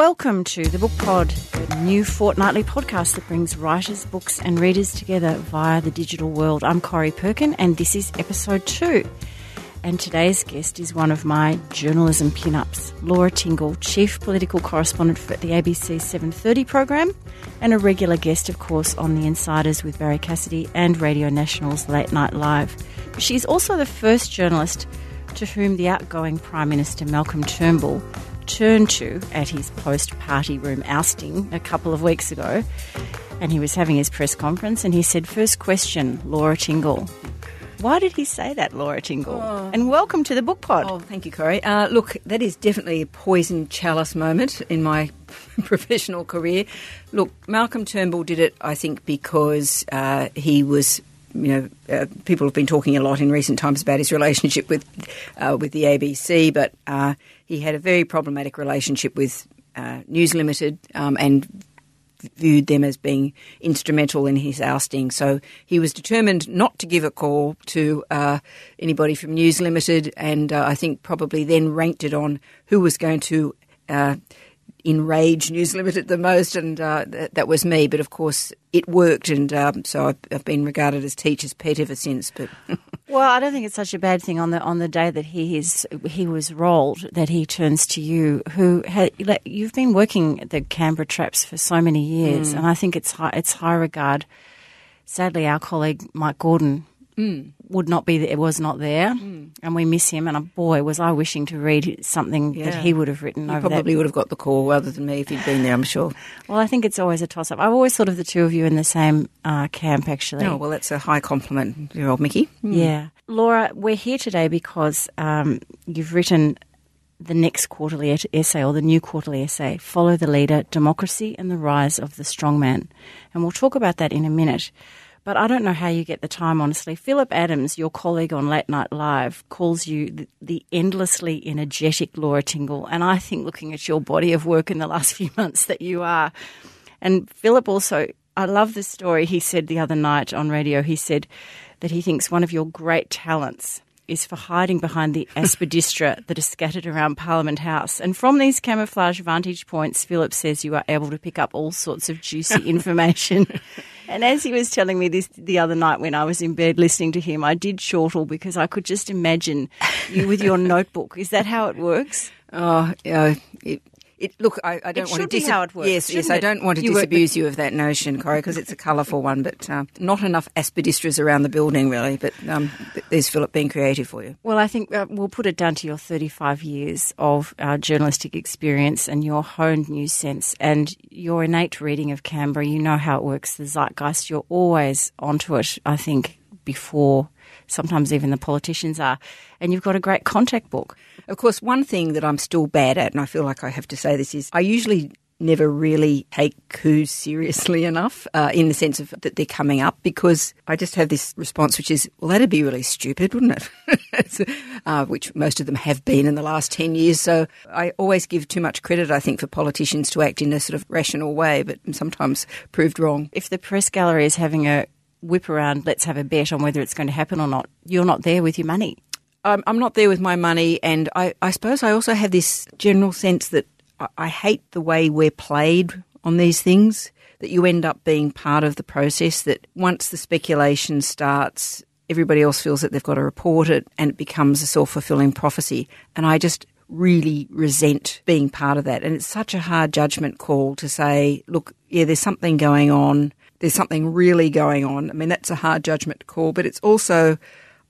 Welcome to the Book Pod, a new fortnightly podcast that brings writers, books, and readers together via the digital world. I'm Corrie Perkin, and this is episode two. And today's guest is one of my journalism pin-ups, Laura Tingle, chief political correspondent for the ABC 7:30 program, and a regular guest, of course, on the Insiders with Barrie Cassidy and Radio National's Late Night Live. She's also the first journalist to whom the outgoing Prime Minister Malcolm Turnbull turned to at his post party room ousting a couple of weeks ago. And he was having his press conference and he said, First question, Laura Tingle. Why did he say that, Laura Tingle? Oh. And welcome to the Book Pod. Oh, thank you, Corrie. Uh, look, that is definitely a poison chalice moment in my professional career. Look, Malcolm Turnbull did it, I think, because uh, he was. You know, uh, people have been talking a lot in recent times about his relationship with uh, with the ABC, but uh, he had a very problematic relationship with uh, News Limited um, and viewed them as being instrumental in his ousting. So he was determined not to give a call to uh, anybody from News Limited, and uh, I think probably then ranked it on who was going to. Uh, enrage News Limited the most, and uh, th- that was me. But of course, it worked, and um, so I've, I've, been regarded as teacher's pet ever since. But well, I don't think it's such a bad thing on the on the day that he is he was rolled that he turns to you, who had, you've been working at the Canberra Traps for so many years, mm. and I think it's high, it's high regard. Sadly, our colleague Mike Gordon Mm. would not be there, it was not there, mm. and we miss him. And uh, boy, was I wishing to read something yeah. that he would have written. He over probably that. would have got the call rather than me if he'd been there. I'm sure. Well, I think it's always a toss up. I've always thought of the two of you in the same uh, camp, actually. Oh well, that's a high compliment, your old Mickey. Mm. Yeah, Laura, we're here today because um, you've written the next quarterly essay or the new quarterly essay, Follow the Leader Democracy and the Rise of the Strongman. And we'll talk about that in a minute. But I don't know how you get the time, honestly. Philip Adams, your colleague on Late Night Live, calls you the, endlessly energetic Laura Tingle. And I think looking at your body of work in the last few months that you are. And Philip also, I love the story he said the other night on radio. He said that he thinks one of your great talents is for hiding behind the aspidistra that is scattered around Parliament House. And from these camouflage vantage points, Philip says you are able to pick up all sorts of juicy information. and as he was telling me this the other night when I was in bed listening to him, I did chortle because I could just imagine you with your notebook. Is that how it works? Oh, yeah. It, it, look, I, I don't it want to dis- how it works. Yes, yes, it? I don't want to you disabuse you of that notion, Corrie, because it's a colourful one, but uh, not enough aspidistras around the building, really. But um, there's Philip being creative for you. Well, I think uh, we'll put it down to your 35 years of uh, journalistic experience and your honed news sense and your innate reading of Canberra. You know how it works, the zeitgeist. You're always onto it, I think, before sometimes even the politicians are. And you've got a great contact book. Of course, one thing that I'm still bad at, and I feel like I have to say this, is I usually never really take coups seriously enough uh, in the sense of that they're coming up because I just have this response which is, well, that'd be really stupid, wouldn't it? uh, which most of them have been in the last 10 years. So I always give too much credit, I think, for politicians to act in a sort of rational way, but sometimes proved wrong. If the press gallery is having a whip around, let's have a bet on whether it's going to happen or not, you're not there with your money. I'm, I'm not there with my money, and I, I suppose I also have this general sense that I, I hate the way we're played on these things, that you end up being part of the process, that once the speculation starts, everybody else feels that they've got to report it, and it becomes a self fulfilling prophecy. And I just really resent being part of that. And it's such a hard judgment call to say, look, yeah, there's something going on there's something really going on. I mean, that's a hard judgment to call, but it's also,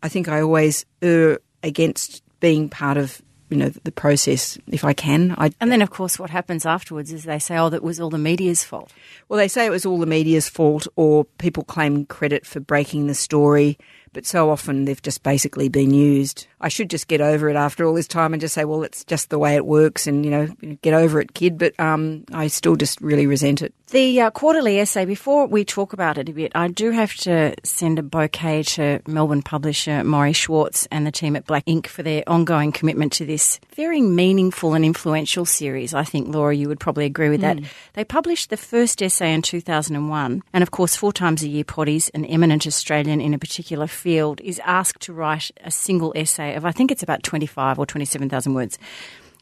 I think I always err against being part of you know the process if I can. I, and then, of course, what happens afterwards is they say, "Oh, that was all the media's fault." Well, they say it was all the media's fault, or people claim credit for breaking the story but so often they've just basically been used. I should just get over it after all this time and just say, well, it's just the way it works, and you know, get over it, kid. But um, I still just really resent it. The uh, quarterly essay. Before we talk about it a bit, I do have to send a bouquet to Melbourne publisher Morry Schwartz and the team at Black Inc for their ongoing commitment to this very meaningful and influential series. I think Laura, you would probably agree with that. Mm. They published the first essay in 2001, and of course, four times a year, Poddies, an eminent Australian in a particular field is asked to write a single essay of, I think it's about 25 or 27,000 words.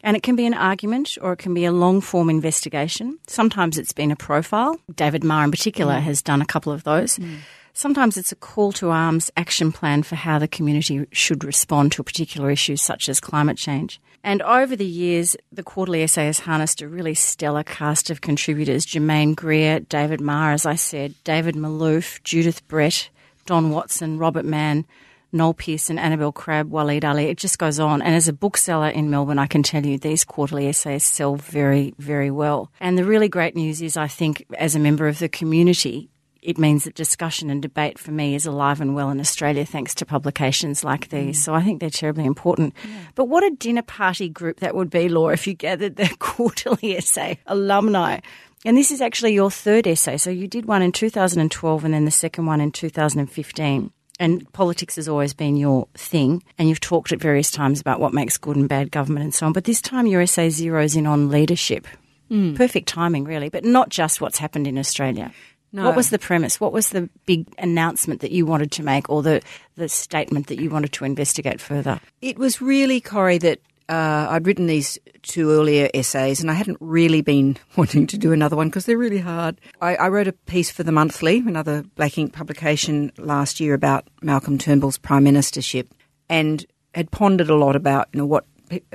And it can be an argument or it can be a long form investigation. Sometimes it's been a profile. David Marr, in particular, mm. has done a couple of those. Mm. Sometimes it's a call to arms action plan for how the community should respond to a particular issue, such as climate change. And over the years, the quarterly essay has harnessed a really stellar cast of contributors Germaine Greer, David Marr, as I said, David Malouf, Judith Brett, Don Watson, Robert Manne, Noel Pearson, Annabel Crabb, Waleed Aly. It just goes on. And as a bookseller in Melbourne, I can tell you these quarterly essays sell very, very well. And the really great news is, I think, as a member of the community, it means that discussion and debate for me is alive and well in Australia thanks to publications like these. Mm. So I think they're terribly important. Yeah. But what a dinner party group that would be, Laura, if you gathered the quarterly essay alumni. And this is actually your third essay. So you did one in 2012 and then the second one in 2015 and politics has always been your thing, and you've talked at various times about what makes good and bad government and so on. But this time your essay zeroes in on leadership. Mm. Perfect timing, really, but not just what's happened in Australia. No. What was the premise? What was the big announcement that you wanted to make, or the, the statement that you wanted to investigate further? It was really, Corrie, that uh, I'd written these two earlier essays, and I hadn't really been wanting to do another one because they're really hard. I, I, wrote a piece for the Monthly, another Black Inc publication last year about Malcolm Turnbull's prime ministership, and had pondered a lot about you know what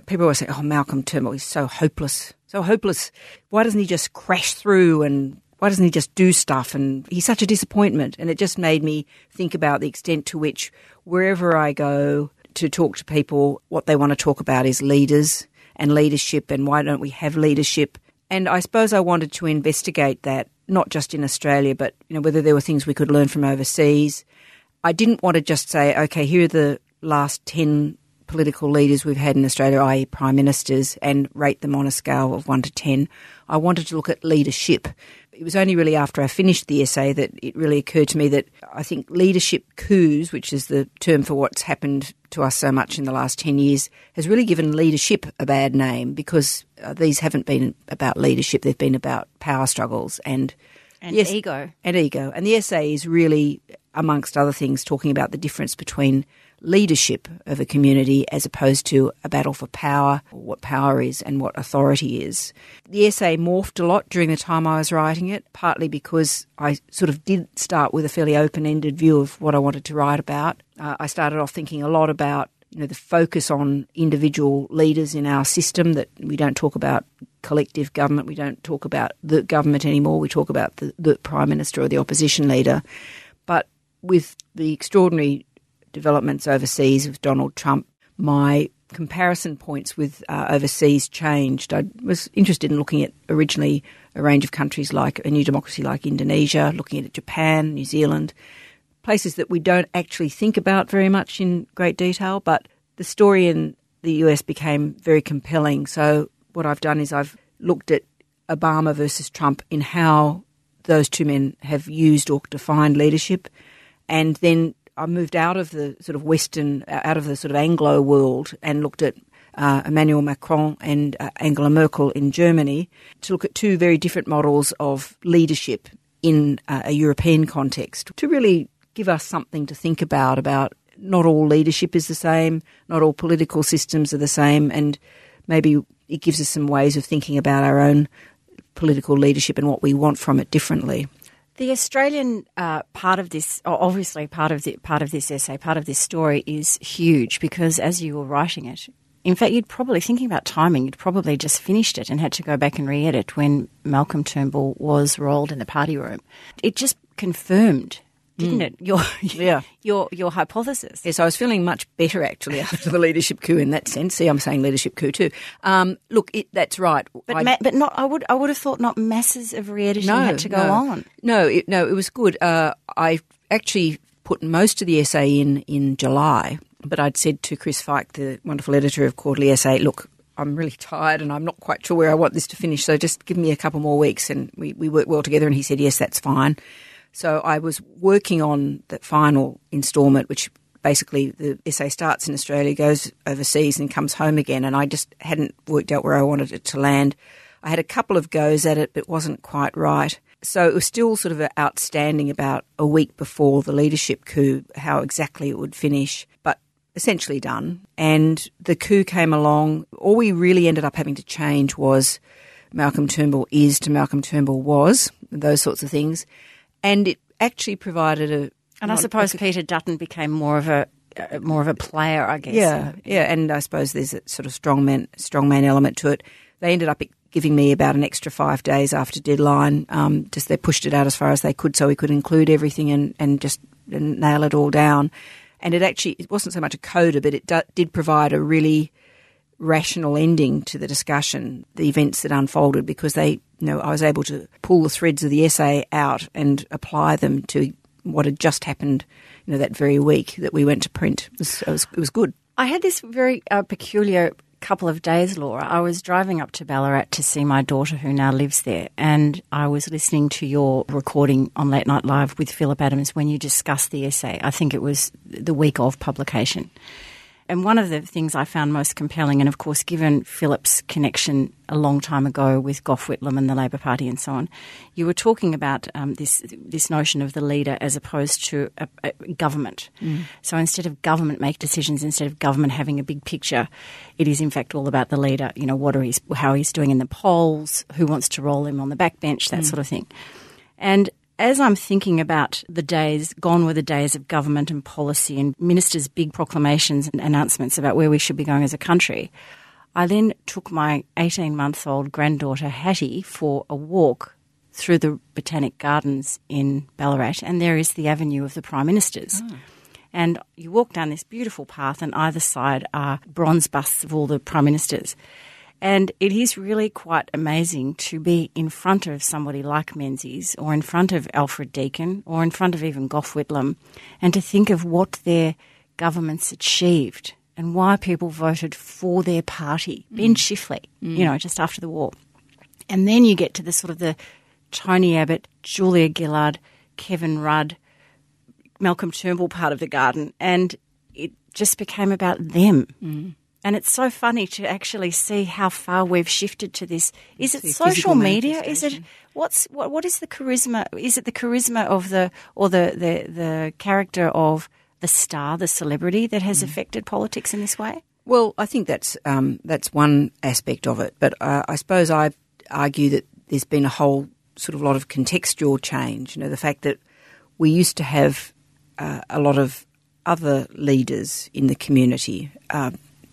people always say. Oh, Malcolm Turnbull is so hopeless, so hopeless. Why doesn't he just crash through and why doesn't he just do stuff? And he's such a disappointment. And it just made me think about the extent to which wherever I go, to talk to people. What they want to talk about is leaders and leadership and why don't we have leadership. And I suppose I wanted to investigate that, not just in Australia, but you know, whether there were things we could learn from overseas. I didn't want to just say, okay, here are the last 10 political leaders we've had in Australia, i.e., prime ministers, and rate them on a scale of 1 to 10. I wanted to look at leadership it was only really after I finished the essay that it really occurred to me that I think leadership coups, which is the term for what's happened to us so much in the last 10 years, has really given leadership a bad name because uh, these haven't been about leadership, they've been about power struggles and and yes, ego. And ego. And the essay is really, amongst other things, talking about the difference between leadership of a community as opposed to a battle for power, what power is and what authority is. The essay morphed a lot during the time I was writing it, partly because I sort of did start with a fairly open ended view of what I wanted to write about. Uh, I started off thinking a lot about you know the focus on individual leaders in our system that we don't talk about collective government we don't talk about the government anymore we talk about the, the prime minister or the opposition leader but with the extraordinary developments overseas with Donald Trump, my comparison points with uh, overseas changed. I was interested in looking at originally a range of countries like a new democracy like Indonesia, looking at Japan, New Zealand, places that we don't actually think about very much in great detail, but the story in the US became very compelling. So what I've done is I've looked at Obama versus Trump in how those two men have used or defined leadership and then I moved out of the sort of Western, out of the sort of Anglo world and looked at uh, Emmanuel Macron and uh, Angela Merkel in Germany to look at two very different models of leadership in uh, a European context to really give us something to think about about not all leadership is the same, not all political systems are the same, and maybe it gives us some ways of thinking about our own political leadership and what we want from it differently. The Australian uh, part of this, obviously part of the part of this essay, part of this story is huge because as you were writing it, in fact, you'd probably thinking about timing. You'd probably just finished it and had to go back and re-edit when Malcolm Turnbull was rolled in the party room. It just confirmed didn't mm. it? Your yeah. your your hypothesis. Yes, I was feeling much better actually after the leadership coup in that sense. See, I'm saying leadership coup too. Um, look, it, that's right. But I, ma- but not. I would I would have thought not masses of re-editing no, had to go no. on. No, it, no, it was good. Uh, I actually put most of the essay in in July, but I'd said to Chris Feik, the wonderful editor of Quarterly Essay, look. I'm really tired and I'm not quite sure where I want this to finish, so just give me a couple more weeks. And we, we worked well together, and he said, Yes, that's fine. So I was working on the final instalment, which basically the essay starts in Australia, goes overseas, and comes home again. And I just hadn't worked out where I wanted it to land. I had a couple of goes at it, but it wasn't quite right. So it was still sort of outstanding about a week before the leadership coup, how exactly it would finish. But essentially done, and the coup came along. All we really ended up having to change was Malcolm Turnbull is to Malcolm Turnbull was, those sorts of things, and it actually provided a. And I suppose Peter Dutton became more of a uh, more of a player, I guess. Yeah, yeah, and I suppose there's a sort of strongman strongman element to it. They ended up giving me about an extra five days after deadline. Um, just they pushed it out as far as they could, so we could include everything and and just nail it all down. And it actually it wasn't so much a coda, but it did provide a really rational ending to the discussion, the events that unfolded, because they, you know, I was able to pull the threads of the essay out and apply them to what had just happened, you know, that very week that we went to print. It was, it was, it was good. I had this very uh, peculiar couple of days, Laura. I was driving up to Ballarat to see my daughter who now lives there, and I was listening to your recording on Late Night Live with Philip Adams when you discussed the essay. I think it was the week of publication. And one of the things I found most compelling, and of course, given Philip's connection a long time ago with Gough Whitlam and the Labor Party and so on, you were talking about um, this this notion of the leader as opposed to a, a government. Mm. So instead of government make decisions, instead of government having a big picture, it is in fact all about the leader. You know, what are he, how he's doing in the polls, who wants to roll him on the backbench, that mm. sort of thing. And as I'm thinking about the days, gone were the days of government and policy and ministers' big proclamations and announcements about where we should be going as a country, I then took my 18 month old granddaughter Hattie for a walk through the Botanic Gardens in Ballarat, and there is the Avenue of the Prime Ministers. Oh. And you walk down this beautiful path, and either side are bronze busts of all the Prime Ministers. And it is really quite amazing to be in front of somebody like Menzies or in front of Alfred Deakin or in front of even Gough Whitlam and to think of what their governments achieved and why people voted for their party. Mm. Ben Chifley, mm. you know, just after the war. And then you get to the sort of the Tony Abbott, Julia Gillard, Kevin Rudd, Malcolm Turnbull part of the garden, and it just became about them. Mm. And it's so funny to actually see how far we've shifted to this. Is it social media? Is it what's what? What is the charisma? Is it the charisma of the or the the, the character of the star, the celebrity that has mm. affected politics in this way? Well, I think that's um, that's one aspect of it, but uh, I suppose I argue that there's been a whole sort of lot of contextual change. You know, the fact that we used to have uh, a lot of other leaders in the community. Uh,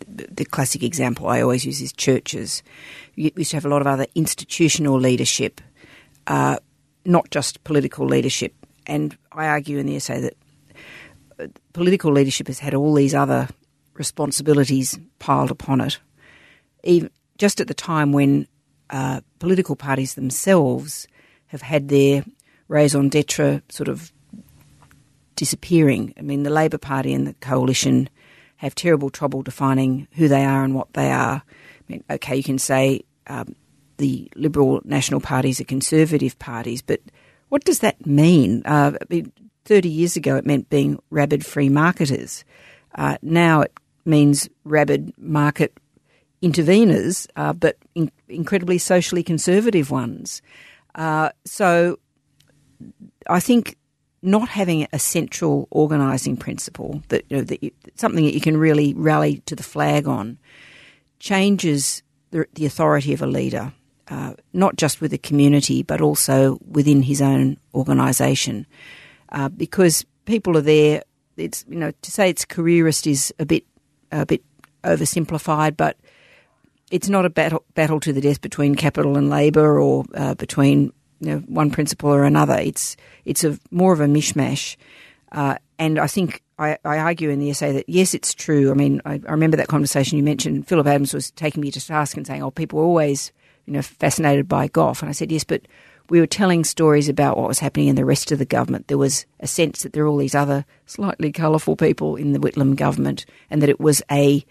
the classic example I always use is churches. We used to have a lot of other institutional leadership, uh, not just political leadership. And I argue in the essay that uh, political leadership has had all these other responsibilities piled upon it. Even just at the time when uh, political parties themselves have had their raison d'etre sort of disappearing. I mean, the Labor Party and the coalition have terrible trouble defining who they are and what they are. I mean, okay, you can say um, the Liberal National parties are conservative parties, but what does that mean? Uh, I mean, 30 years ago, it meant being rabid free marketers. Uh, now it means rabid market interveners, uh, but in- incredibly socially conservative ones. Uh, so I think not having a central organising principle that, you know, that you, something that you can really rally to the flag on changes the, the authority of a leader, uh, not just with the community but also within his own organisation, uh, because people are there. It's you know to say it's careerist is a bit a bit oversimplified, but it's not a battle battle to the death between capital and labour or uh, between you know, one principle or another. It's it's a more of a mishmash, uh, and I think I, I, argue in the essay that yes, it's true. I mean, I, I, remember that conversation you mentioned. Philip Adams was taking me to task and saying, "Oh, people were always you know fascinated by Gough," and I said, "Yes, but." We were telling stories about what was happening in the rest of the government. There was a sense that there were all these other slightly colourful people in the Whitlam government, and that it was a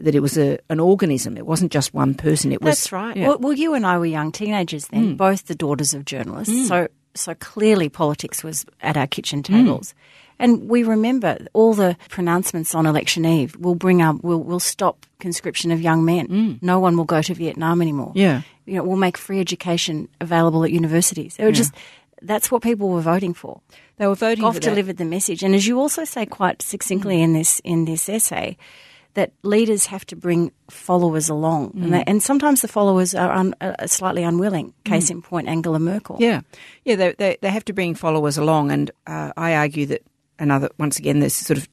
that it was a, an organism. It wasn't just one person. It was. That's right. Yeah. Well, well, you and I were young teenagers then, mm. both the daughters of journalists. Mm. So, so clearly politics was at our kitchen tables. Mm. And we remember all the pronouncements on election eve We'll bring up, we'll, we'll stop conscription of young men. Mm. No one will go to Vietnam anymore. Yeah. You know, we'll make free education available at universities. There were yeah. just that's what people were voting for. They were voting that. delivered the message, and as you also say quite succinctly Mm. in this in this essay, that leaders have to bring followers along, Mm. and, they, and sometimes the followers are, un, are slightly unwilling. Case in point, Angela Merkel. Yeah, yeah, they, they, they have to bring followers along, and uh, I argue that another once again there's sort of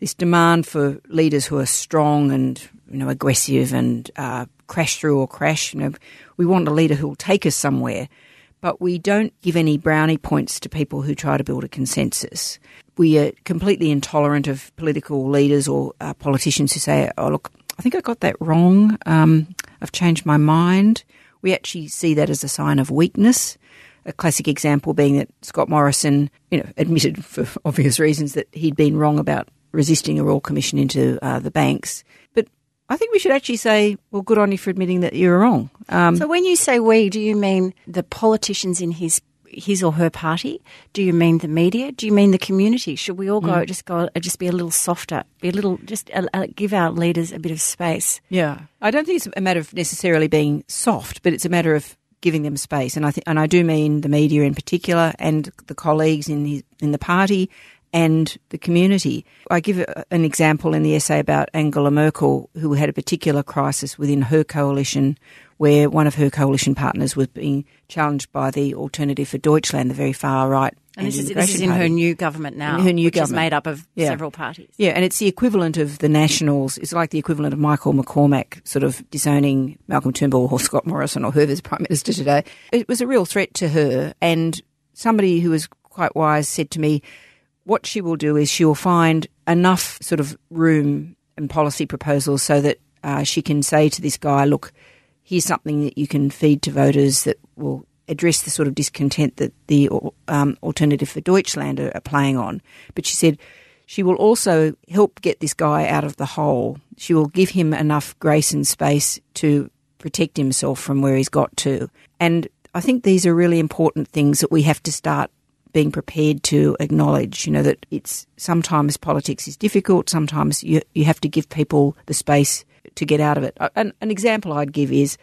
this demand for leaders who are strong and you know aggressive and uh, crash through or crash. You know, we want a leader who will take us somewhere, but we don't give any brownie points to people who try to build a consensus. We are completely intolerant of political leaders or uh, politicians who say, "Oh, look, I think I got that wrong. Um, I've changed my mind." We actually see that as a sign of weakness. A classic example being that Scott Morrison, you know, admitted for obvious reasons that he'd been wrong about resisting a royal commission into uh, the banks. But I think we should actually say, well, good on you for admitting that you were wrong. Um, So when you say we, do you mean the politicians in his his or her party? Do you mean the media? Do you mean the community? Should we all go just go uh, just be a little softer, be a little just uh, uh, give our leaders a bit of space? Yeah, I don't think it's a matter of necessarily being soft, but it's a matter of giving them space. And I think, and I do mean the media in particular, and the colleagues in his, in the party, and the community. I give an example in the essay about Angela Merkel, who had a particular crisis within her coalition, where one of her coalition partners was being challenged by the Alternative for Deutschland, the very far right. And this is, this is in her new government now, In her new which is government. made up of Yeah. several parties. Yeah, and it's the equivalent of the Nationals. It's like the equivalent of Michael McCormack sort of disowning Malcolm Turnbull or Scott Morrison or whoever's Prime Minister today. It was a real threat to her. And somebody who was quite wise said to me, what she will do is she will find enough sort of room and policy proposals so that uh, she can say to this guy, look, here's something that you can feed to voters that will address the sort of discontent that the um, Alternative for Deutschland are, are playing on. But she said she will also help get this guy out of the hole. She will give him enough grace and space to protect himself from where he's got to. And I think these are really important things that we have to start being prepared to acknowledge, you know, that it's sometimes politics is difficult, sometimes you, you have to give people the space to get out of it. An, an example I'd give is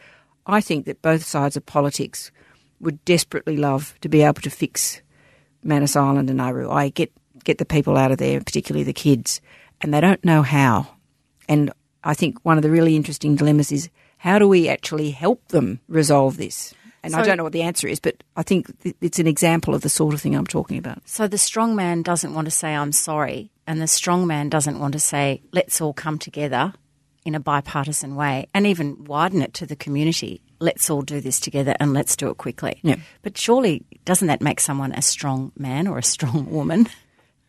I think that both sides of politics would desperately love to be able to fix Manus Island and Nauru. I get get the people out of there, particularly the kids, and they don't know how. And I think one of the really interesting dilemmas is how do we actually help them resolve this? And I don't know what the answer is, but I think th- it's an example of the sort of thing I'm talking about. So the strong man doesn't want to say I'm sorry, and the strong man doesn't want to say let's all come together in a bipartisan way, and even widen it to the community. Let's all do this together, and let's do it quickly. Yeah. But surely, doesn't that make someone a strong man or a strong woman?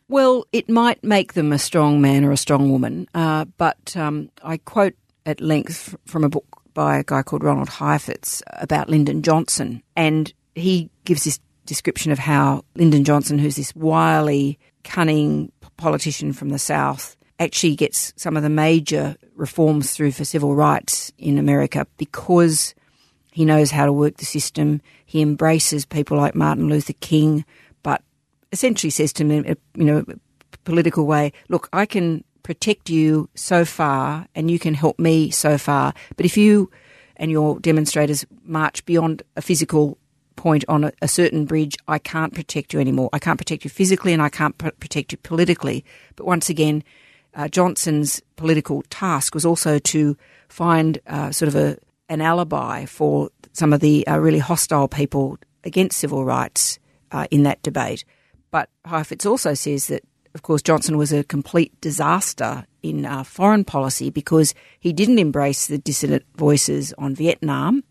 Well, it might make them a strong man or a strong woman, uh, but um, I quote at length from a book by a guy called Ronald Heifetz about Lyndon Johnson, and he gives this description of how Lyndon Johnson, who's this wily, cunning politician from the South, actually gets some of the major reforms through for civil rights in America because he knows how to work the system. He embraces people like Martin Luther King, but essentially says to a, you know, political way, look, I can protect you so far and you can help me so far. But if you and your demonstrators march beyond a physical point on a, a certain bridge, I can't protect you anymore. I can't protect you physically and I can't pr- protect you politically. But once again, uh, Johnson's political task was also to find uh, sort of a an alibi for some of the uh, really hostile people against civil rights uh, in that debate. But Heifetz also says that, of course, Johnson was a complete disaster in uh, foreign policy because he didn't embrace the dissident voices on Vietnam.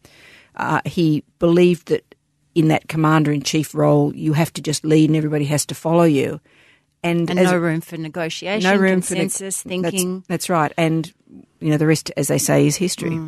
Uh, he believed that in that commander in chief role, you have to just lead and everybody has to follow you. And, And no room for negotiation, no room for consensus, ne- that's- thinking. That's, right. And, you know, the rest, as they say, is history.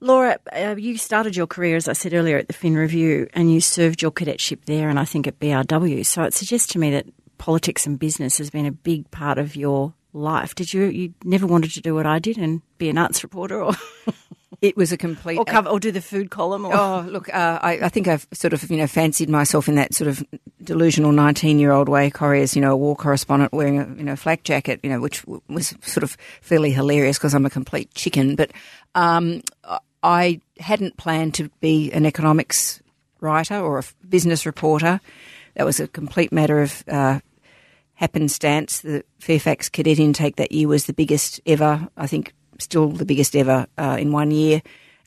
Laura, uh, you started your career, as I said earlier, at the Fin Review, and you served your cadetship there, and I think at BRW. So it suggests to me that politics and business has been a big part of your life. Did you? You never wanted to do what I did and be an arts reporter, or It was a complete. or cover, or do the food column, or Oh, look, uh, I, I think I've sort of, you know, fancied myself in that sort of delusional 19 year old way, Corrie, as, you know, a war correspondent wearing a, you know, flak jacket, you know, which w- was sort of fairly hilarious because I'm a complete chicken. But um, I hadn't planned to be an economics writer or a business reporter. that was a complete matter of uh, happenstance. The Fairfax cadet intake that year was the biggest ever. I think still the biggest ever uh, in one year.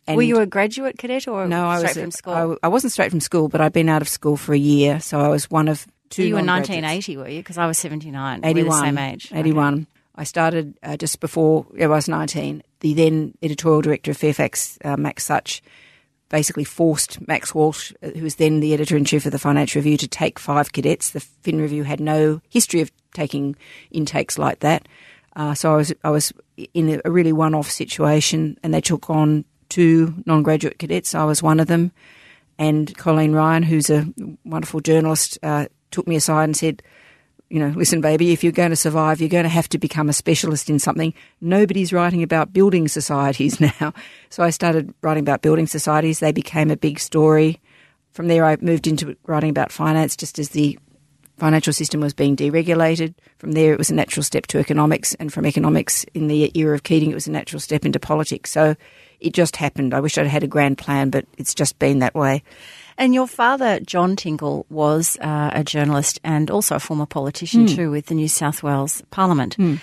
And Were you a graduate cadet or no? I was from school. I, I, wasn't straight from school, but I'd been out of school for a year, so I was one of two. You were 1980, were you? Because I was 79. 81, we the same age. 81. Okay. I started uh, just before I was 19. The then editorial director of Fairfax, uh, Max Suich, basically forced Max Walsh, uh, who was then the editor in chief of the Financial Review, to take five cadets. The Fin Review had no history of taking intakes like that. Uh, so I was I was in a really one-off situation, and they took on two non graduate cadets. I was one of them. And Colleen Ryan, who's a wonderful journalist, uh, took me aside and said, you know, listen, baby, if you're going to survive, you're going to have to become a specialist in something. Nobody's writing about building societies now. So I started writing about building societies. They became a big story. From there, I moved into writing about finance just as the financial system was being deregulated. From there, it was a natural step to economics. And from economics, in the era of Keating, it was a natural step into politics. So it just happened. I wish I'd had a grand plan, but it's just been that way. And your father, John Tingle, was uh, a journalist and also a former politician mm. too with the New South Wales Parliament. Mm.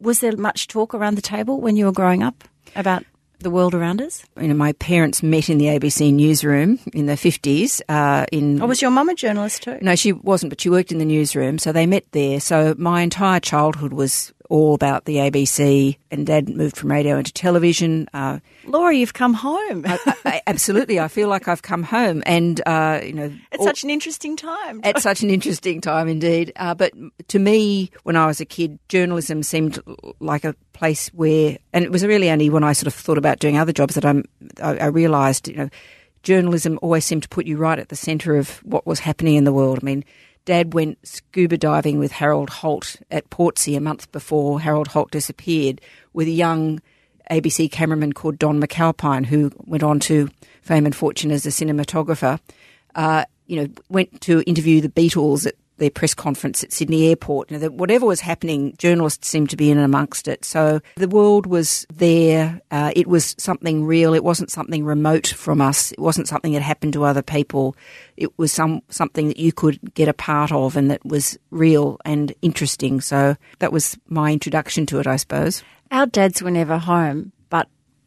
Was there much talk around the table when you were growing up about the world around us? You know, my parents met in the ABC newsroom in the 50s. Uh, in oh, was your mum a journalist too? No, she wasn't, but she worked in the newsroom, so they met there. So my entire childhood was all about the ABC, and Dad moved from radio into television. Uh, Laura, you've come home. I, I, absolutely, I feel like I've come home, and uh, you know, it's all, such an interesting time. At such an interesting time, indeed. Uh, but to me, when I was a kid, journalism seemed like a place where, and it was really only when I sort of thought about doing other jobs that I'm, I, I realised, you know, journalism always seemed to put you right at the centre of what was happening in the world. I mean Dad went scuba diving with Harold Holt at Portsea a month before Harold Holt disappeared with a young ABC cameraman called Don McAlpine, who went on to fame and fortune as a cinematographer. Uh, you know, went to interview the Beatles at their press conference at Sydney Airport. You know, whatever was happening, journalists seemed to be in and amongst it. So the world was there. Uh, it was something real. It wasn't something remote from us. It wasn't something that happened to other people. It was some something that you could get a part of and that was real and interesting. So that was my introduction to it, I suppose. Our dads were never home,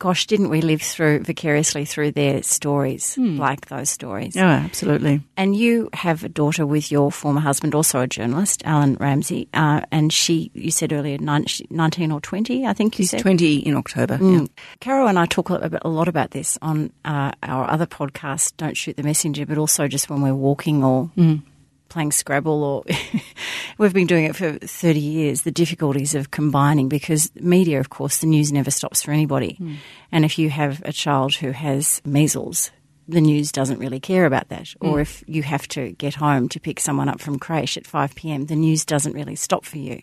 gosh, didn't we live through vicariously through their stories, hmm. like those stories? Oh, absolutely. And you have a daughter with your former husband, also a journalist, Alan Ramsey, uh, and she, you said earlier, 19 or 20, I think you She's said? 20 in October. Mm. Yeah. Caro and I talk a lot about this on uh, our other podcast, Don't Shoot the Messenger, but also just when we're walking or. Mm playing Scrabble or we've been doing it for 30 years, the difficulties of combining because media, of course, the news never stops for anybody. Mm. And if you have a child who has measles, the news doesn't really care about that. Mm. Or if you have to get home to pick someone up from creche at 5 p.m., the news doesn't really stop for you.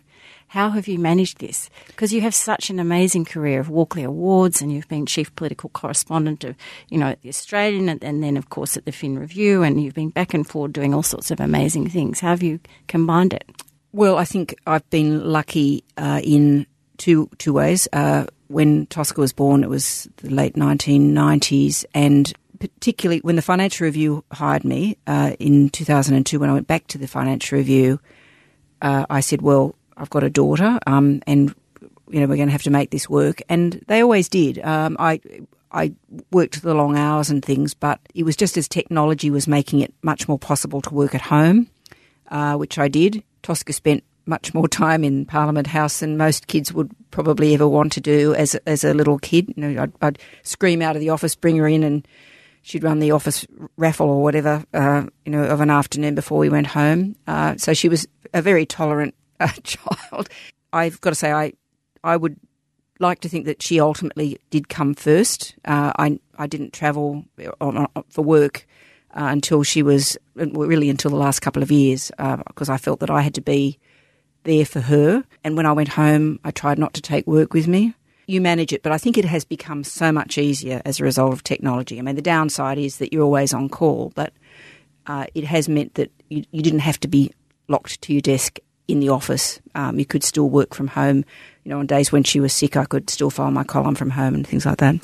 How have you managed this? Because you have such an amazing career of Walkley Awards, and you've been chief political correspondent of, you know, the Australian, and, then of course at the Fin Review, and you've been back and forth doing all sorts of amazing things. How have you combined it? Well, I think I've been lucky uh, in two two ways. Uh, when Tosca was born, it was the late 1990s, and particularly when the Financial Review hired me uh, in 2002, when I went back to the Financial Review, uh, I said, "Well, I've got a daughter, um, and you know we're going to have to make this work. And they always did. Um, I I worked the long hours and things, but it was just as technology was making it much more possible to work at home, uh, which I did. Tosca spent much more time in Parliament House than most kids would probably ever want to do as as a little kid. You know, I'd, I'd, scream out of the office, bring her in, and she'd run the office raffle or whatever, uh, you know, of an afternoon before we went home. Uh, so she was a very tolerant child. I've got to say, I I would like to think that she ultimately did come first. Uh, I I didn't travel on, on, for work uh, until she was really until the last couple of years because uh, I felt that I had to be there for her. And when I went home, I tried not to take work with me. You manage it, but I think it has become so much easier as a result of technology. I mean, the downside is that you're always on call, but uh, it has meant that you, you didn't have to be locked to your desk in the office. Um, you could still work from home. You know, on days when she was sick, I could still file my column from home and things like that.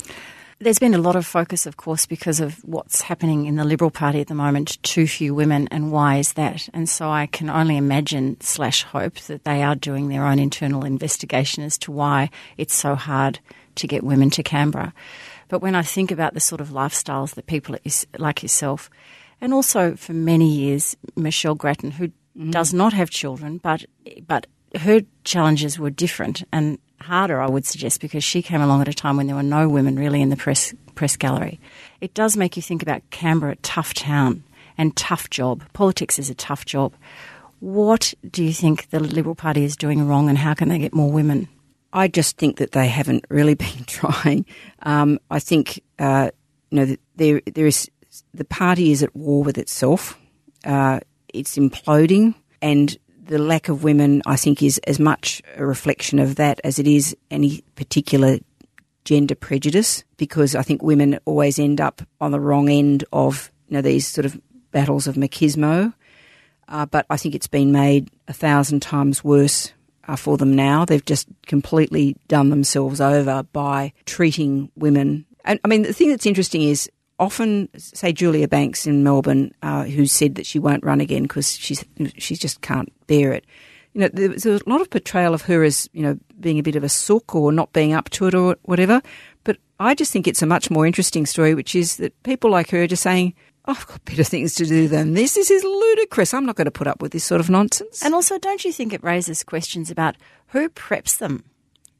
There's been a lot of focus, of course, because of what's happening in the Liberal Party at the moment. Too few women, and why is that? And so I can only imagine slash hope that they are doing their own internal investigation as to why it's so hard to get women to Canberra. But when I think about the sort of lifestyles that people like yourself, and also for many years Michelle Grattan, who mm-hmm. does not have children, but but her challenges were different and harder, I would suggest, because she came along at a time when there were no women really in the press press gallery. It does make you think about Canberra, tough town and tough job. Politics is a tough job. What do you think the Liberal Party is doing wrong, and how can they get more women? I just think that they haven't really been trying. Um, I think uh, you know there there is the party is at war with itself. Uh, it's imploding, and the lack of women, I think, is as much a reflection of that as it is any particular gender prejudice. Because I think women always end up on the wrong end of you know these sort of battles of machismo. Uh, but I think it's been made a thousand times worse uh, for them now. They've just completely done themselves over by treating women. And I mean, the thing that's interesting is often, say Julia Banks in Melbourne, uh, who said that she won't run again because she's she just can't bear it. You know, there's a lot of portrayal of her as you know being a bit of a sook or not being up to it or whatever. But I just think it's a much more interesting story, which is that people like her are just saying, oh, "I've got better things to do than this. This is ludicrous. I'm not going to put up with this sort of nonsense." And also, don't you think it raises questions about who preps them?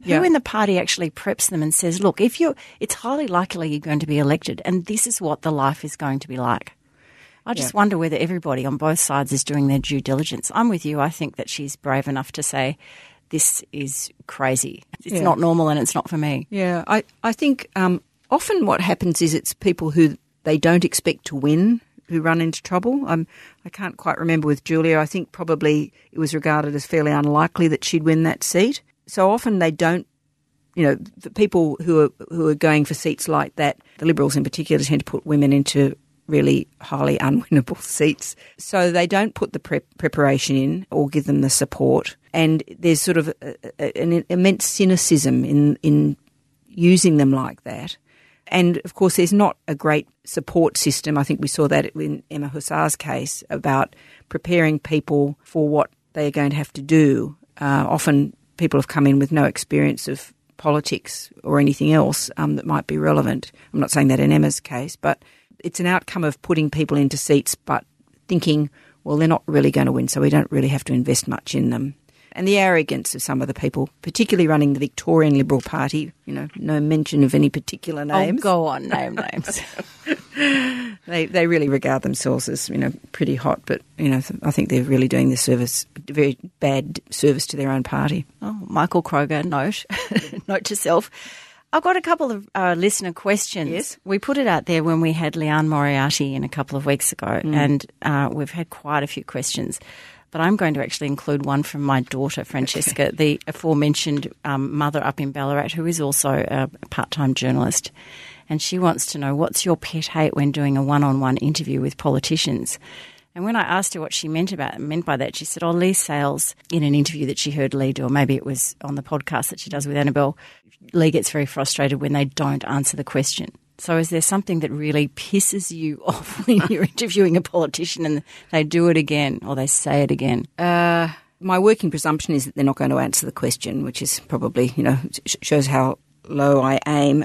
Who yeah. in the party actually preps them and says, look, if you it's highly likely you're going to be elected and this is what the life is going to be like. I just yeah. wonder whether everybody on both sides is doing their due diligence. I'm with you. I think that she's brave enough to say, this is crazy. It's yeah. not normal and it's not for me. Yeah, I, I think um, often what happens is it's people who they don't expect to win who run into trouble. Um, I can't quite remember with Julia. I think probably it was regarded as fairly unlikely that she'd win that seat so often they don't you know, the people who are who are going for seats like that, the Liberals in particular, tend to put women into really highly unwinnable seats. So they don't put the prep preparation in or give them the support. And there's sort of a, a, an immense cynicism in in using them like that. And of course, there's not a great support system. I think we saw that in Emma Hussar's case about preparing people for what they are going to have to do. Uh, often people have come in with no experience of politics or anything else um, that might be relevant. I'm not saying that in Emma's case, but it's an outcome of putting people into seats but thinking, well, they're not really going to win, so we don't really have to invest much in them and the arrogance of some of the people, particularly running the Victorian Liberal Party. You know, no mention of any particular oh, names. Oh, go on, name names. they they really regard themselves as you know pretty hot, but you know I think they're really doing the service very bad service to their own party. Oh, Michael Kroger, note note to self. I've got a couple of uh, listener questions. Yes. We put it out there when we had Liane Moriarty in a couple of weeks ago, mm. and uh, we've had quite a few questions but I'm going to actually include one from my daughter, Francesca, okay. the aforementioned um, mother up in Ballarat, who is also a part time journalist. And she wants to know what's your pet hate when doing a one on one interview with politicians? And when I asked her what she meant about meant by that, she said, "Oh, Leigh Sales in an interview that she heard Leigh do, or maybe it was on the podcast that she does with Annabel. Leigh gets very frustrated when they don't answer the question. So, is there something that really pisses you off when you're interviewing a politician and they do it again or they say it again? Uh, my working presumption is that they're not going to answer the question, which is probably, you know, shows how low I aim.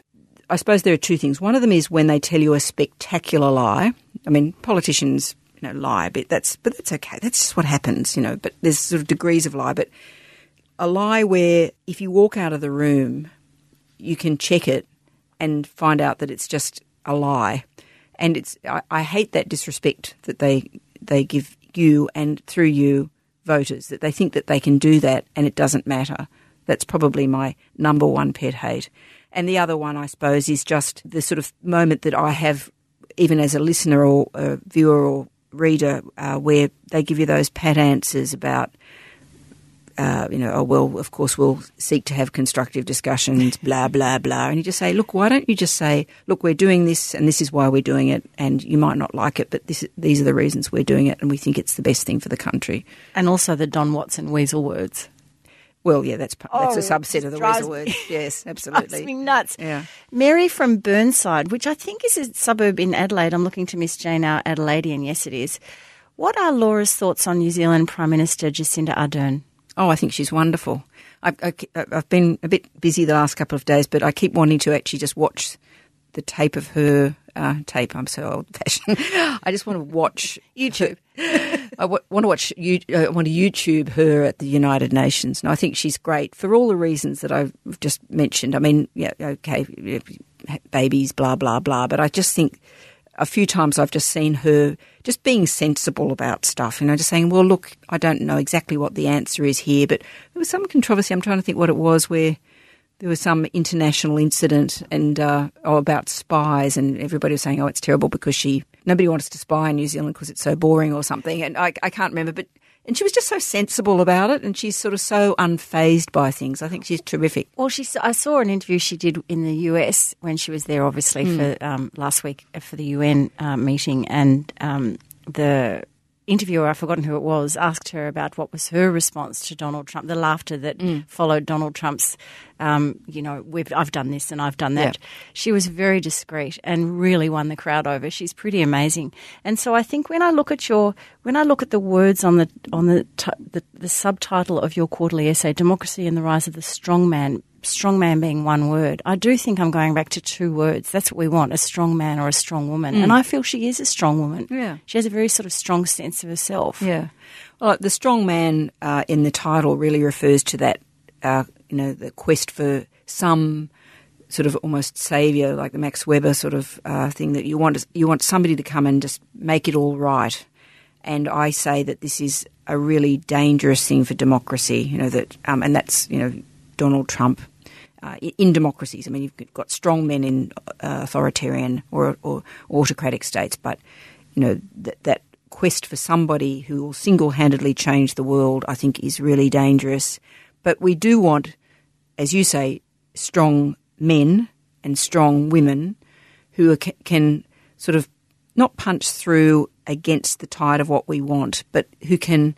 I suppose there are two things. One of them is when they tell you a spectacular lie. I mean, politicians, know, lie, but that's but that's okay. That's just what happens, you know. But there's sort of degrees of lie. But a lie where if you walk out of the room, you can check it and find out that it's just a lie. And it's I, I hate that disrespect that they they give you and through you voters that they think that they can do that and it doesn't matter. That's probably my number one pet hate. And the other one, I suppose, is just the sort of moment that I have, even as a listener or a viewer or reader, uh, where they give you those pat answers about uh, you know, oh, well, of course, we'll seek to have constructive discussions, blah, blah, blah. And you just say, look, why don't you just say, look, we're doing this and this is why we're doing it. And you might not like it, but this, these are the reasons we're doing it and we think it's the best thing for the country. And also the Don Watson weasel words. Well, yeah, that's that's Oh, a subset of the drives weasel me- word. Yes, absolutely. me nuts. Yeah. Mary from Burnside, which I think is a suburb in Adelaide. I'm looking to Miss Jane, our Adelaidean. Yes, it is. What are Laura's thoughts on New Zealand Prime Minister Jacinda Ardern? Oh, I think she's wonderful. I, I, I've been a bit busy the last couple of days, but I keep wanting to actually just watch the tape of her uh, tape. I'm so old fashioned. I just want to watch YouTube. I w- want to watch. You, I want to YouTube her at the United Nations. And I think she's great for all the reasons that I've just mentioned. I mean, yeah, okay, babies, blah blah blah. But I just think a few times I've just seen her just being sensible about stuff. You know, just saying, "Well, look, I don't know exactly what the answer is here, but there was some controversy. I'm trying to think what it was where." There was some international incident and uh, oh, about spies, and everybody was saying, "Oh, it's terrible because she nobody wants to spy in New Zealand because it's so boring or something." And I, I can't remember, but and she was just so sensible about it, and she's sort of so unfazed by things. I think she's terrific. Well, she. I saw an interview she did in the US when she was there, obviously for um, last week uh, for the UN uh, meeting, and um, the interviewer, I've forgotten who it was, asked her about what was her response to Donald Trump, the laughter that followed Donald Trump's, um, you know, we've, I've done this and I've done that. Yeah. She was very discreet and really won the crowd over. She's pretty amazing. And so I think when I look at your, when I look at the words on the on the t- the, the subtitle of your quarterly essay, "Democracy and the Rise of the Strongman," strongman being one word, I do think I'm going back to two words. That's what we want: a strong man or a strong woman. And I feel she is a strong woman. Yeah. she has a very sort of strong sense of herself. Yeah. Well, the strong man uh, in the title really refers to that, uh, you know, the quest for some sort of almost savior, like the Max Weber sort of uh, thing that you want. You want somebody to come and just make it all right. And I say that this is a really dangerous thing for democracy. You know that, um, and that's you know Donald Trump. Uh, in democracies, I mean, you've got strong men in uh, authoritarian or, or autocratic states, but you know that, that quest for somebody who will single-handedly change the world, I think, is really dangerous. But we do want, as you say, strong men and strong women who can sort of not punch through against the tide of what we want, but who can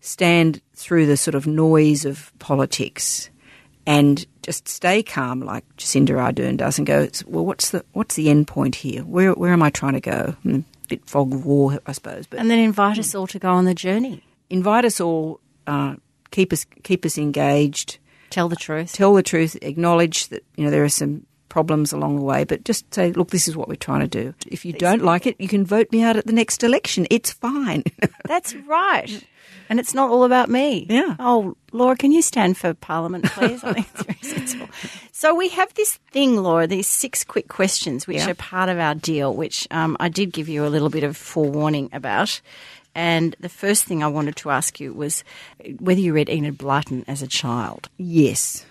stand through the sort of noise of politics and just stay calm like Jacinda Ardern does and go, well, what's the what's the end point here? Where where am I trying to go? Hmm, bit fog of war, I suppose, but And then invite us all to go on the journey. invite us all, uh, keep us keep us engaged, Tell the truth. tell the truth, acknowledge that you know there are some problems along the way, but just say, look, this is what we're trying to do. If you don't like it, you can vote me out at the next election. It's fine. That's right. And it's not all about me. Yeah. Oh, Laura, can you stand for Parliament, please? I think it's very sensible. So we have this thing, Laura, these six quick questions, which Yeah. are part of our deal, which um, I did give you a little bit of forewarning about. And the first thing I wanted to ask you was whether you read Enid Blyton as a child. yes,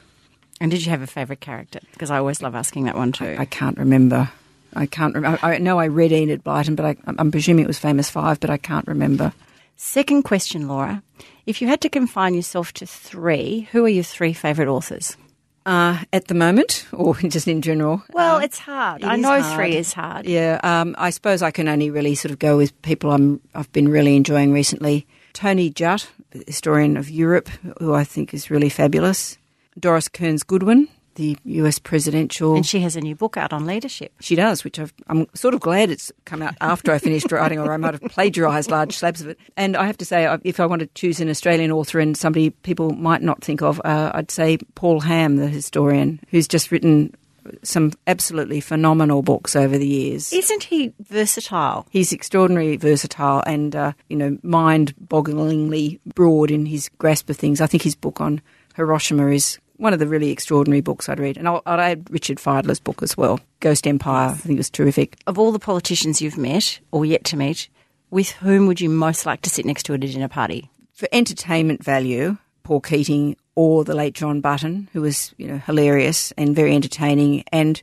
And did you have a favourite character? Because I always love asking that one too. I can't remember. I can't remember. I know I read Enid Blyton, but I, I'm presuming it was Famous Five, but I can't remember. Second question, Laura. If you had to confine yourself to three, who are your three favourite authors? Uh, at the moment, or just in general? Well, it's hard. it I know hard. three is hard. Yeah, um, I suppose I can only really sort of go with people I'm, I've been really enjoying recently. Tony the historian of Europe, who I think is really fabulous. Doris Kearns Goodwin, the US presidential. And she has a new book out on leadership. She does, which I've, I'm sort of glad it's come out after I finished writing, or I might have plagiarised large slabs of it. And I have to say, if I want to choose an Australian author and somebody people might not think of, uh, I'd say Paul Ham, the historian, who's just written some absolutely phenomenal books over the years. Isn't he versatile? He's extraordinarily versatile and, uh, you know, mind-bogglingly broad in his grasp of things. I think his book on Hiroshima is one of the really extraordinary books I'd read. And I'll, I'd add Richard Fidler's book as well, Ghost Empire. I think it was terrific. Of all the politicians you've met or yet to meet, with whom would you most like to sit next to at a dinner party? For entertainment value, Paul Keating or the late John Button, who was, you know, hilarious and very entertaining. And,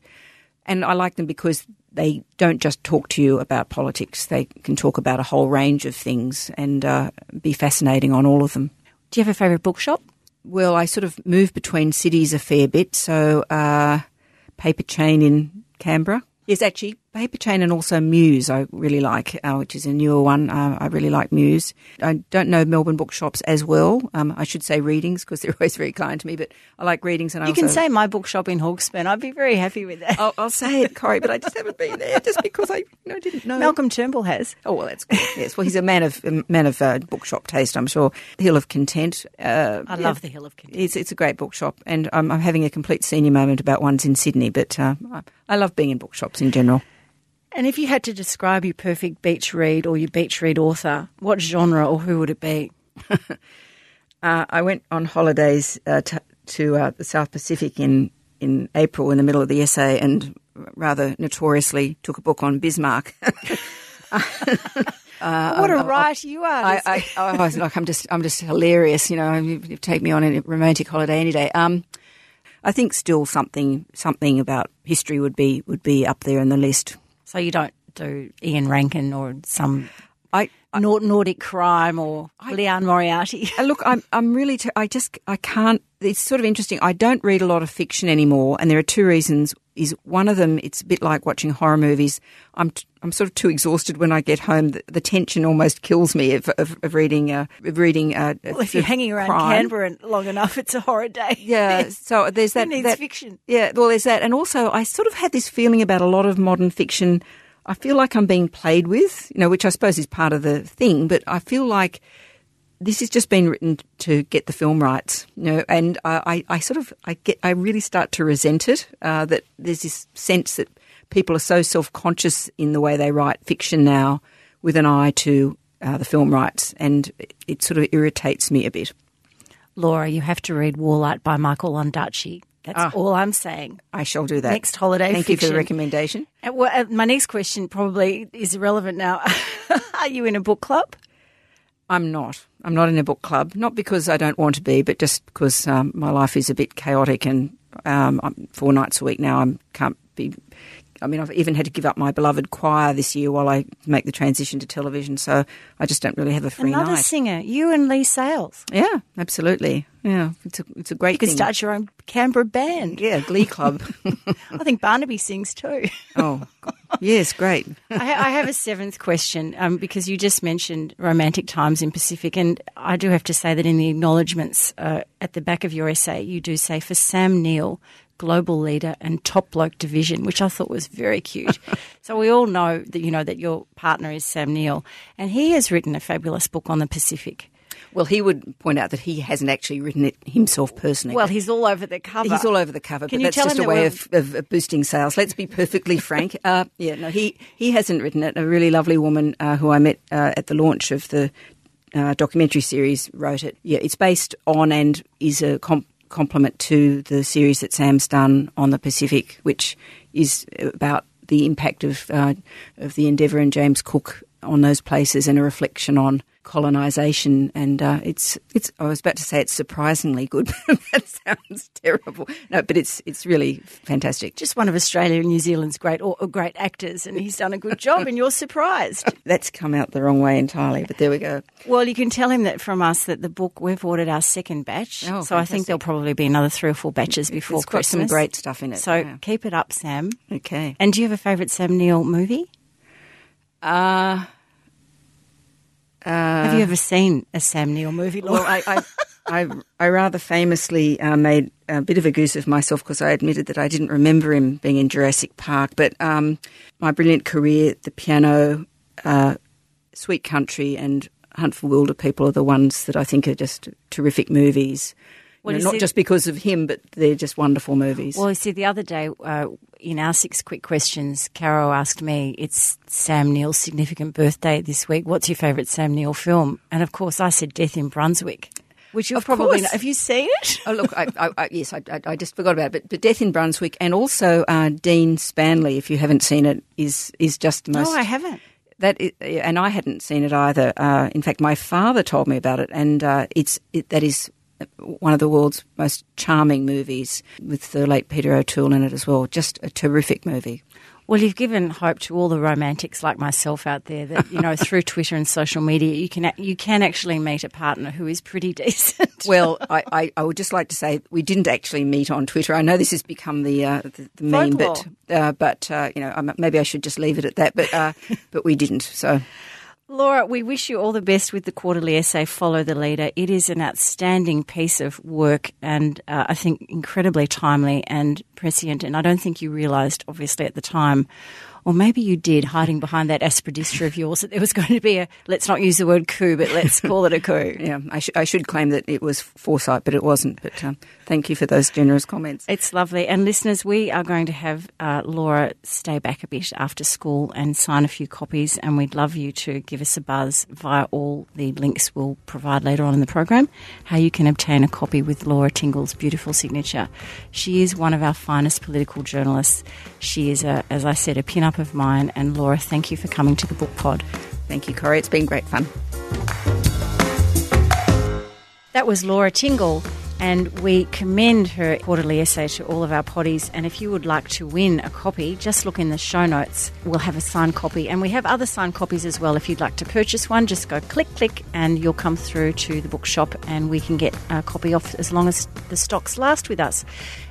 and I like them because they don't just talk to you about politics. They can talk about a whole range of things and uh, be fascinating on all of them. Do you have a favourite bookshop? Well, I sort of move between cities a fair bit. So, uh, Paper Chain in Canberra. Yes, actually, Paper Chain and also Muse, I really like, uh, which is a newer one. Uh, I really like Muse. I don't know Melbourne bookshops as well. Um, I should say readings because they're always very kind to me, but I like readings. And I You can say my bookshop in Hawksburn. I'd be very happy with that. I'll, I'll say it, Corrie, but I just haven't been there just because I you know, didn't know. Malcolm Turnbull has. Oh well, that's good. yes. Well, he's a man of a man of uh, bookshop taste, I'm sure. Hill of Content. Uh, I yeah. love the Hill of Content. It's, it's a great bookshop, and I'm, I'm having a complete senior moment about ones in Sydney. But uh, I, I love being in bookshops in general. And if you had to describe your perfect beach read or your beach read author, what genre or who would it be? Uh, I went on holidays uh, to, to uh, the South Pacific in, in April in the middle of the essay and rather notoriously took a book on Bismarck. what a writer you are. I, I, I was like, I'm just, I'm just hilarious. You know, you, you take me on a romantic holiday any day. Um, I think still something, something about history would be would be up there in the list. So you don't do Ian Rankin or some I, Nor- Nordic crime or Liane Moriarty. Uh, Look, I'm I'm really t- I just I can't. It's sort of interesting. I don't read a lot of fiction anymore, and there are two reasons. Is one of them? It's a bit like watching horror movies. I'm t- I'm sort of too exhausted when I get home. The, the tension almost kills me of, of, of reading uh, of reading. Uh, Well, if you're hanging around crime. Canberra long enough, it's a horror day. Yeah, so there's that. That fiction? Yeah, well, there's that, and also I sort of had this feeling about a lot of modern fiction. I feel like I'm being played with, you know, which I suppose is part of the thing. But I feel like this has just been written to get the film rights, you know, and I, I, I sort of I get I really start to resent it. Uh, that there's this sense that people are so self conscious in the way they write fiction now, with an eye to uh, the film rights, and it, it sort of irritates me a bit. Laura, you have to read Warlight by Michael Ondaatje. That's Ah. all I'm saying. I shall do that. Next holiday Thank you for the recommendation. Uh, well, uh, my next question probably is irrelevant now. Are you in a book club? I'm not. I'm not in a book club. Not because I don't want to be, but just because um, my life is a bit chaotic and um, I'm four nights a week now. I can't be. I mean, I've even had to give up my beloved choir this year while I make the transition to television. So I just don't really have a free Another night. singer, you and Leigh Sales. yeah, absolutely. Yeah, it's a it's a great You could thing. start your own Canberra band. yeah, Glee Club. I think Barnaby sings too. oh, yes, great. I, ha- I have a seventh question um, because you just mentioned romantic times in Pacific, and I do have to say that in the acknowledgements uh, at the back of your essay, you do say for Sam Neill, global leader and top bloke division, which I thought was very cute. so we all know that you know that your partner is Sam Neill, and he has written a fabulous book on the Pacific. Well, he would point out that he hasn't actually written it himself personally. Well, he's all over the cover. He's all over the cover, Can but that's just a that way of, of, boosting sales. Let's be perfectly frank. Uh, yeah, no, he he hasn't written it. A really lovely woman uh, who I met uh, at the launch of the uh, documentary series wrote it. Yeah, it's based on and is a com- complement to the series that Sam's done on the Pacific, which is about the impact of uh, of the Endeavour and James Cook on those places and a reflection on colonisation. And uh, it's it's I was about to say it's surprisingly good, but that sounds terrible. No, but it's it's really fantastic. just one of Australia and New Zealand's great or, or great actors, and he's done a good job, and you're surprised. That's come out the wrong way entirely, but there we go. Well, you can tell him that from us that the book we've ordered our second batch, Oh, so I think there'll probably be another three or four batches before It's got Christmas. some great stuff in it. So yeah. keep it up, Sam. okay. And do you have a favourite Sam Neill movie? Uh, have you ever seen a Sam Neill movie? well, I, I, I, I rather famously uh, made a bit of a goose of myself because I admitted that I didn't remember him being in Jurassic Park. But um, my brilliant career, the piano, uh, Sweet Country, and Hunt for Wilderpeople are the ones that I think are just terrific movies. Well, know, not see- just because of him, but they're just wonderful movies. Well, you see, the other day uh, in our six quick questions, Caro asked me, "It's Sam Neill's significant birthday this week. What's your favourite Sam Neill film?" And of course, I said Death in Brunswick, which you've probably have you seen it? Oh look, I, I, I, yes, I, I, I just forgot about it. But, but Death in Brunswick, and also uh, Dean Spanley, if you haven't seen it, is is just the most. No, I haven't. That is, and I hadn't seen it either. Uh, in fact, my father told me about it, and uh, it's it, that is one of the world's most charming movies with the late Peter O'Toole in it as well. Just a terrific movie. Well, you've given hope to all the romantics like myself out there that you know through Twitter and social media you can you can actually meet a partner who is pretty decent. well, I, I, I, would just like to say we didn't actually meet on Twitter. I know this has become the uh, the, the meme, but uh, but uh, you know maybe I should just leave it at that. But uh, but we didn't. So Laura, we wish you all the best with the quarterly essay, Follow the Leader. It is an outstanding piece of work and uh, I think incredibly timely and prescient. And I don't think you realised, obviously, at the time or maybe you did, hiding behind that aspidistra of yours, that there was going to be a, let's not use the word coup, but let's call it a coup. yeah, I, sh- I, should claim that it was foresight, but it wasn't. But um, thank you for those generous comments. It's lovely. And listeners, we are going to have uh, Laura stay back a bit after school and sign a few copies, and we'd love you to give us a buzz via all the links we'll provide later on in the program, how you can obtain a copy with Laura Tingle's beautiful signature. She is one of our finest political journalists. She is, a, as I said, a pin-up up of mine. And Laura, thank you for coming to the book pod. Thank you, Corrie. It's been great fun. That was Laura Tingle, and we commend her quarterly essay to all of our poddies. And if you would like to win a copy, just look in the show notes. We'll have a signed copy, and we have other signed copies as well. If you'd like to purchase one, just go click, click, and you'll come through to the bookshop, and we can get a copy off as long as the stocks last with us.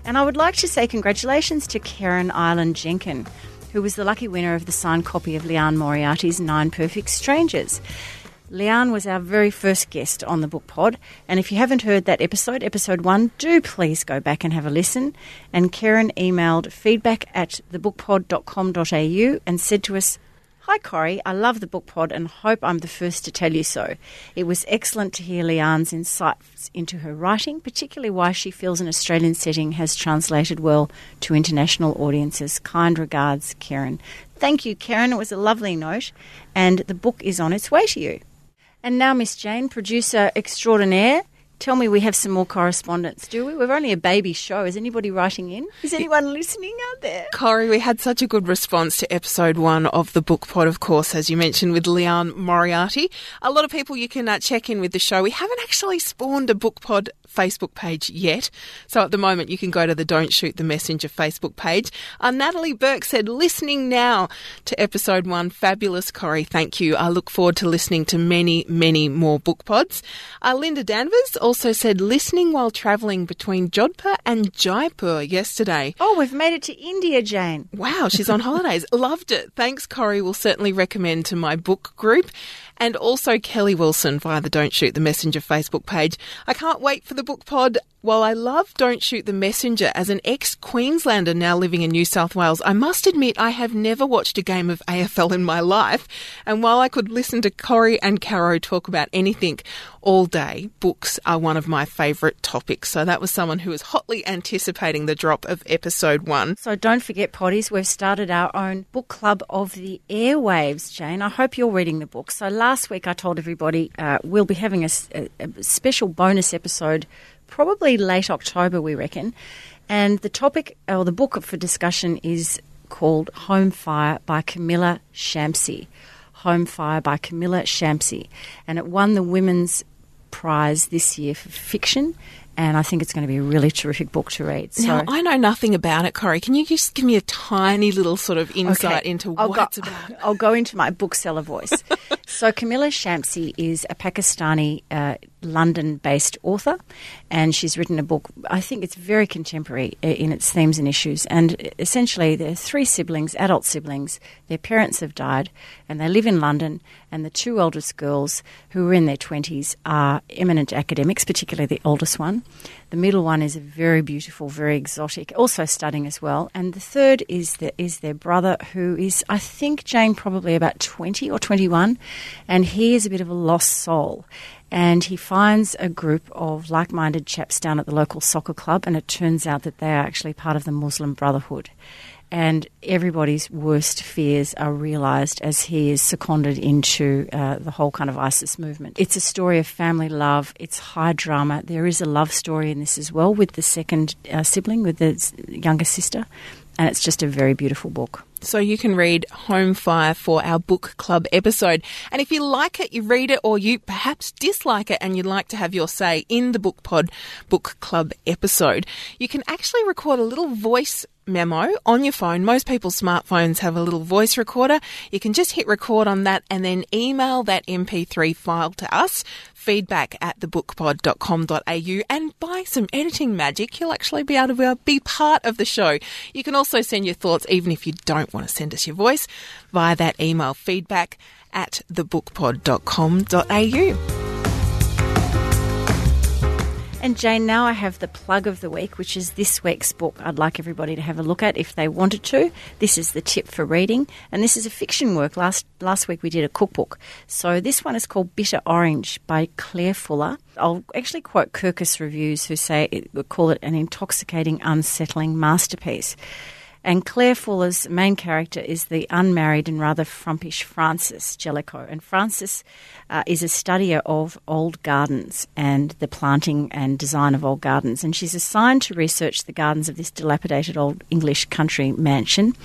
And I would like to say congratulations to Karen Ireland Jenkin who was the lucky winner of the signed copy of Liane Moriarty's Nine Perfect Strangers. Liane was our very first guest on the Book Pod, and if you haven't heard that episode, episode one, do please go back and have a listen. And Karen emailed feedback at thebookpod.com.au and said to us, Hi, Corrie. I love the book pod and hope I'm the first to tell you so. It was excellent to hear Liane's insights into her writing, particularly why she feels an Australian setting has translated well to international audiences. Kind regards, Karen. Thank you, Karen. It was a lovely note, and the book is on its way to you. And now, Miss Jane, producer extraordinaire, Tell me we have some more correspondence, do we? We're only a baby show. Is anybody writing in? Is anyone listening out there? Corrie, we had such a good response to episode one of the book pod, of course, as you mentioned, with Liane Moriarty. A lot of people you can uh, check in with the show. We haven't actually spawned a book pod Facebook page yet. So at the moment, you can go to the Don't Shoot the Messenger Facebook page. Uh, Natalie Burke said, listening now to episode one. Fabulous, Corrie. Thank you. I look forward to listening to many, many more book pods. Uh, Linda Danvers also said, listening while travelling between Jodhpur and Jaipur yesterday. Oh, we've made it to India, Jane. Wow, she's on holidays. Loved it. Thanks, Corrie. Will certainly recommend to my book group and also Kelly Wilson via the Don't Shoot the Messenger Facebook page. I can't wait for the book pod. While I love Don't Shoot the Messenger as an ex Queenslander now living in New South Wales, I must admit I have never watched a game of AFL in my life. And while I could listen to Corrie and Caro talk about anything all day, books are one of my favourite topics. So that was someone who was hotly anticipating the drop of episode one. So don't forget, Poddies, we've started our own book club of the airwaves, Jane. I hope you're reading the book. So last week I told everybody uh, we'll be having a, a, a special bonus episode probably late October, we reckon. And the topic or the book for discussion is called Home Fire by Camilla Shamsie. Home Fire by Camilla Shamsie. And it won the Women's Prize this year for fiction and I think it's going to be a really terrific book to read. So now, I know nothing about it, Corrie. Can you just give me a tiny little sort of insight okay. into I'll what go, it's about? I'll go into my bookseller voice. so Camilla Shamsie is a Pakistani uh, London-based author, and she's written a book. I think it's very contemporary uh, in its themes and issues. And essentially, there are three siblings, adult siblings. Their parents have died, and they live in London. And the two oldest girls, who are in their twenties, are eminent academics, particularly the oldest one. The middle one is a very beautiful, very exotic, also studying as well. And the third is the, is their brother, who is, I think, Jane, probably about twenty or twenty-one, and he is a bit of a lost soul and he finds a group of like minded chaps down at the local soccer club, and it turns out that they are actually part of the Muslim Brotherhood. And everybody's worst fears are realised as he is seconded into uh, the whole kind of ISIS movement. It's a story of family love, it's high drama. There is a love story in this as well with the second uh, sibling, with the younger sister, and it's just a very beautiful book. So you can read Home Fire for our book club episode. And if you like it, you read it, or you perhaps dislike it and you'd like to have your say in the book pod book club episode, you can actually record a little voice memo on your phone. Most people's smartphones have a little voice recorder. You can just hit record on that and then email that MP3 file to us, feedback at thebookpod.com.au, and by some editing magic, you'll actually be able to be part of the show. You can also send your thoughts, even if you don't want to send us your voice, via that email feedback at thebookpod.com.au. And Jane, now I have the plug of the week, which is this week's book I'd like everybody to have a look at if they wanted to. This is the tip for reading, and this is a fiction work. Last last week we did a cookbook. So this one is called Bitter Orange by Claire Fuller. I'll actually quote Kirkus Reviews, who say it, would call it an intoxicating, unsettling masterpiece. And Claire Fuller's main character is the unmarried and rather frumpish Frances Jellico. And Frances uh, is a studier of old gardens and the planting and design of old gardens. And she's assigned to research the gardens of this dilapidated old English country mansion.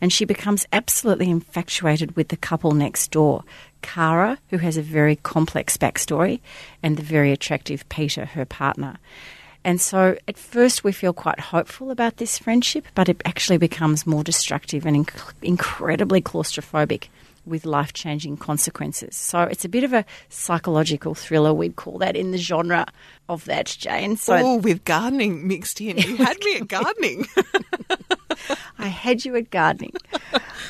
And she becomes absolutely infatuated with the couple next door, Cara, who has a very complex backstory, and the very attractive Peter, her partner. And so at first we feel quite hopeful about this friendship, but it actually becomes more destructive and inc- incredibly claustrophobic with life changing consequences. So it's a bit of a psychological thriller, we'd call that in the genre of that, Jane. So oh, with gardening mixed in. You had me at gardening. I had you at gardening.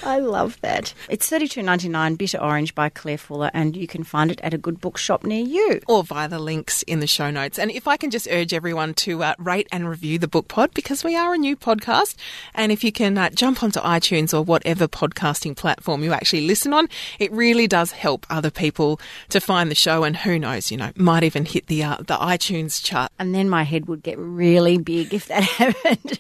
I love that. It's thirty two ninety nine Bitter Orange by Claire Fuller, and you can find it at a good bookshop near you. Or via the links in the show notes. And if I can just urge everyone to uh, rate and review the Book Pod because we are a new podcast. And if you can uh, jump onto iTunes or whatever podcasting platform you actually listen on, it really does help other people to find the show. And who knows, you know, might even hit the uh, the iTunes chart. And then my head would get really big if that happened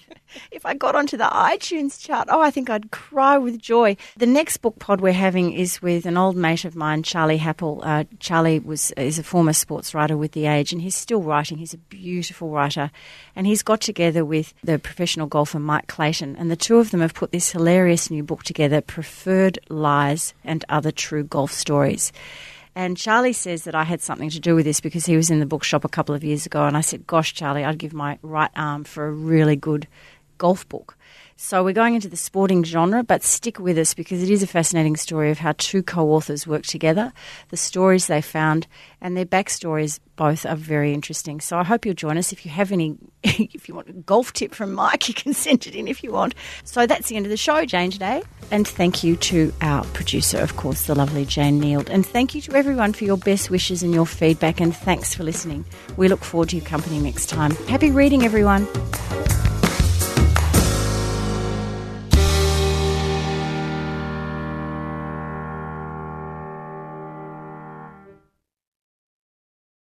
if I got onto the iTunes chart, oh, I think I'd cry with joy. The next book pod we're having is with an old mate of mine, Charlie Happell. Uh, Charlie was is a former sports writer with The Age, and he's still writing. He's a beautiful writer, and he's got together with the professional golfer Mike Clayton, and the two of them have put this hilarious new book together, Preferred Lies and Other True Golf Stories. And Charlie says that I had something to do with this because he was in the bookshop a couple of years ago. And I said, Gosh, Charlie, I'd give my right arm for a really good golf book. So we're going into the sporting genre, but stick with us because it is a fascinating story of how two co-authors work together, the stories they found, and their backstories both are very interesting. So I hope you'll join us. If you have any, if you want a golf tip from Mike, you can send it in if you want. So that's the end of the show, Jane, today. And thank you to our producer, of course, the lovely Jane Neild. And thank you to everyone for your best wishes and your feedback. And thanks for listening. We look forward to your company next time. Happy reading, everyone.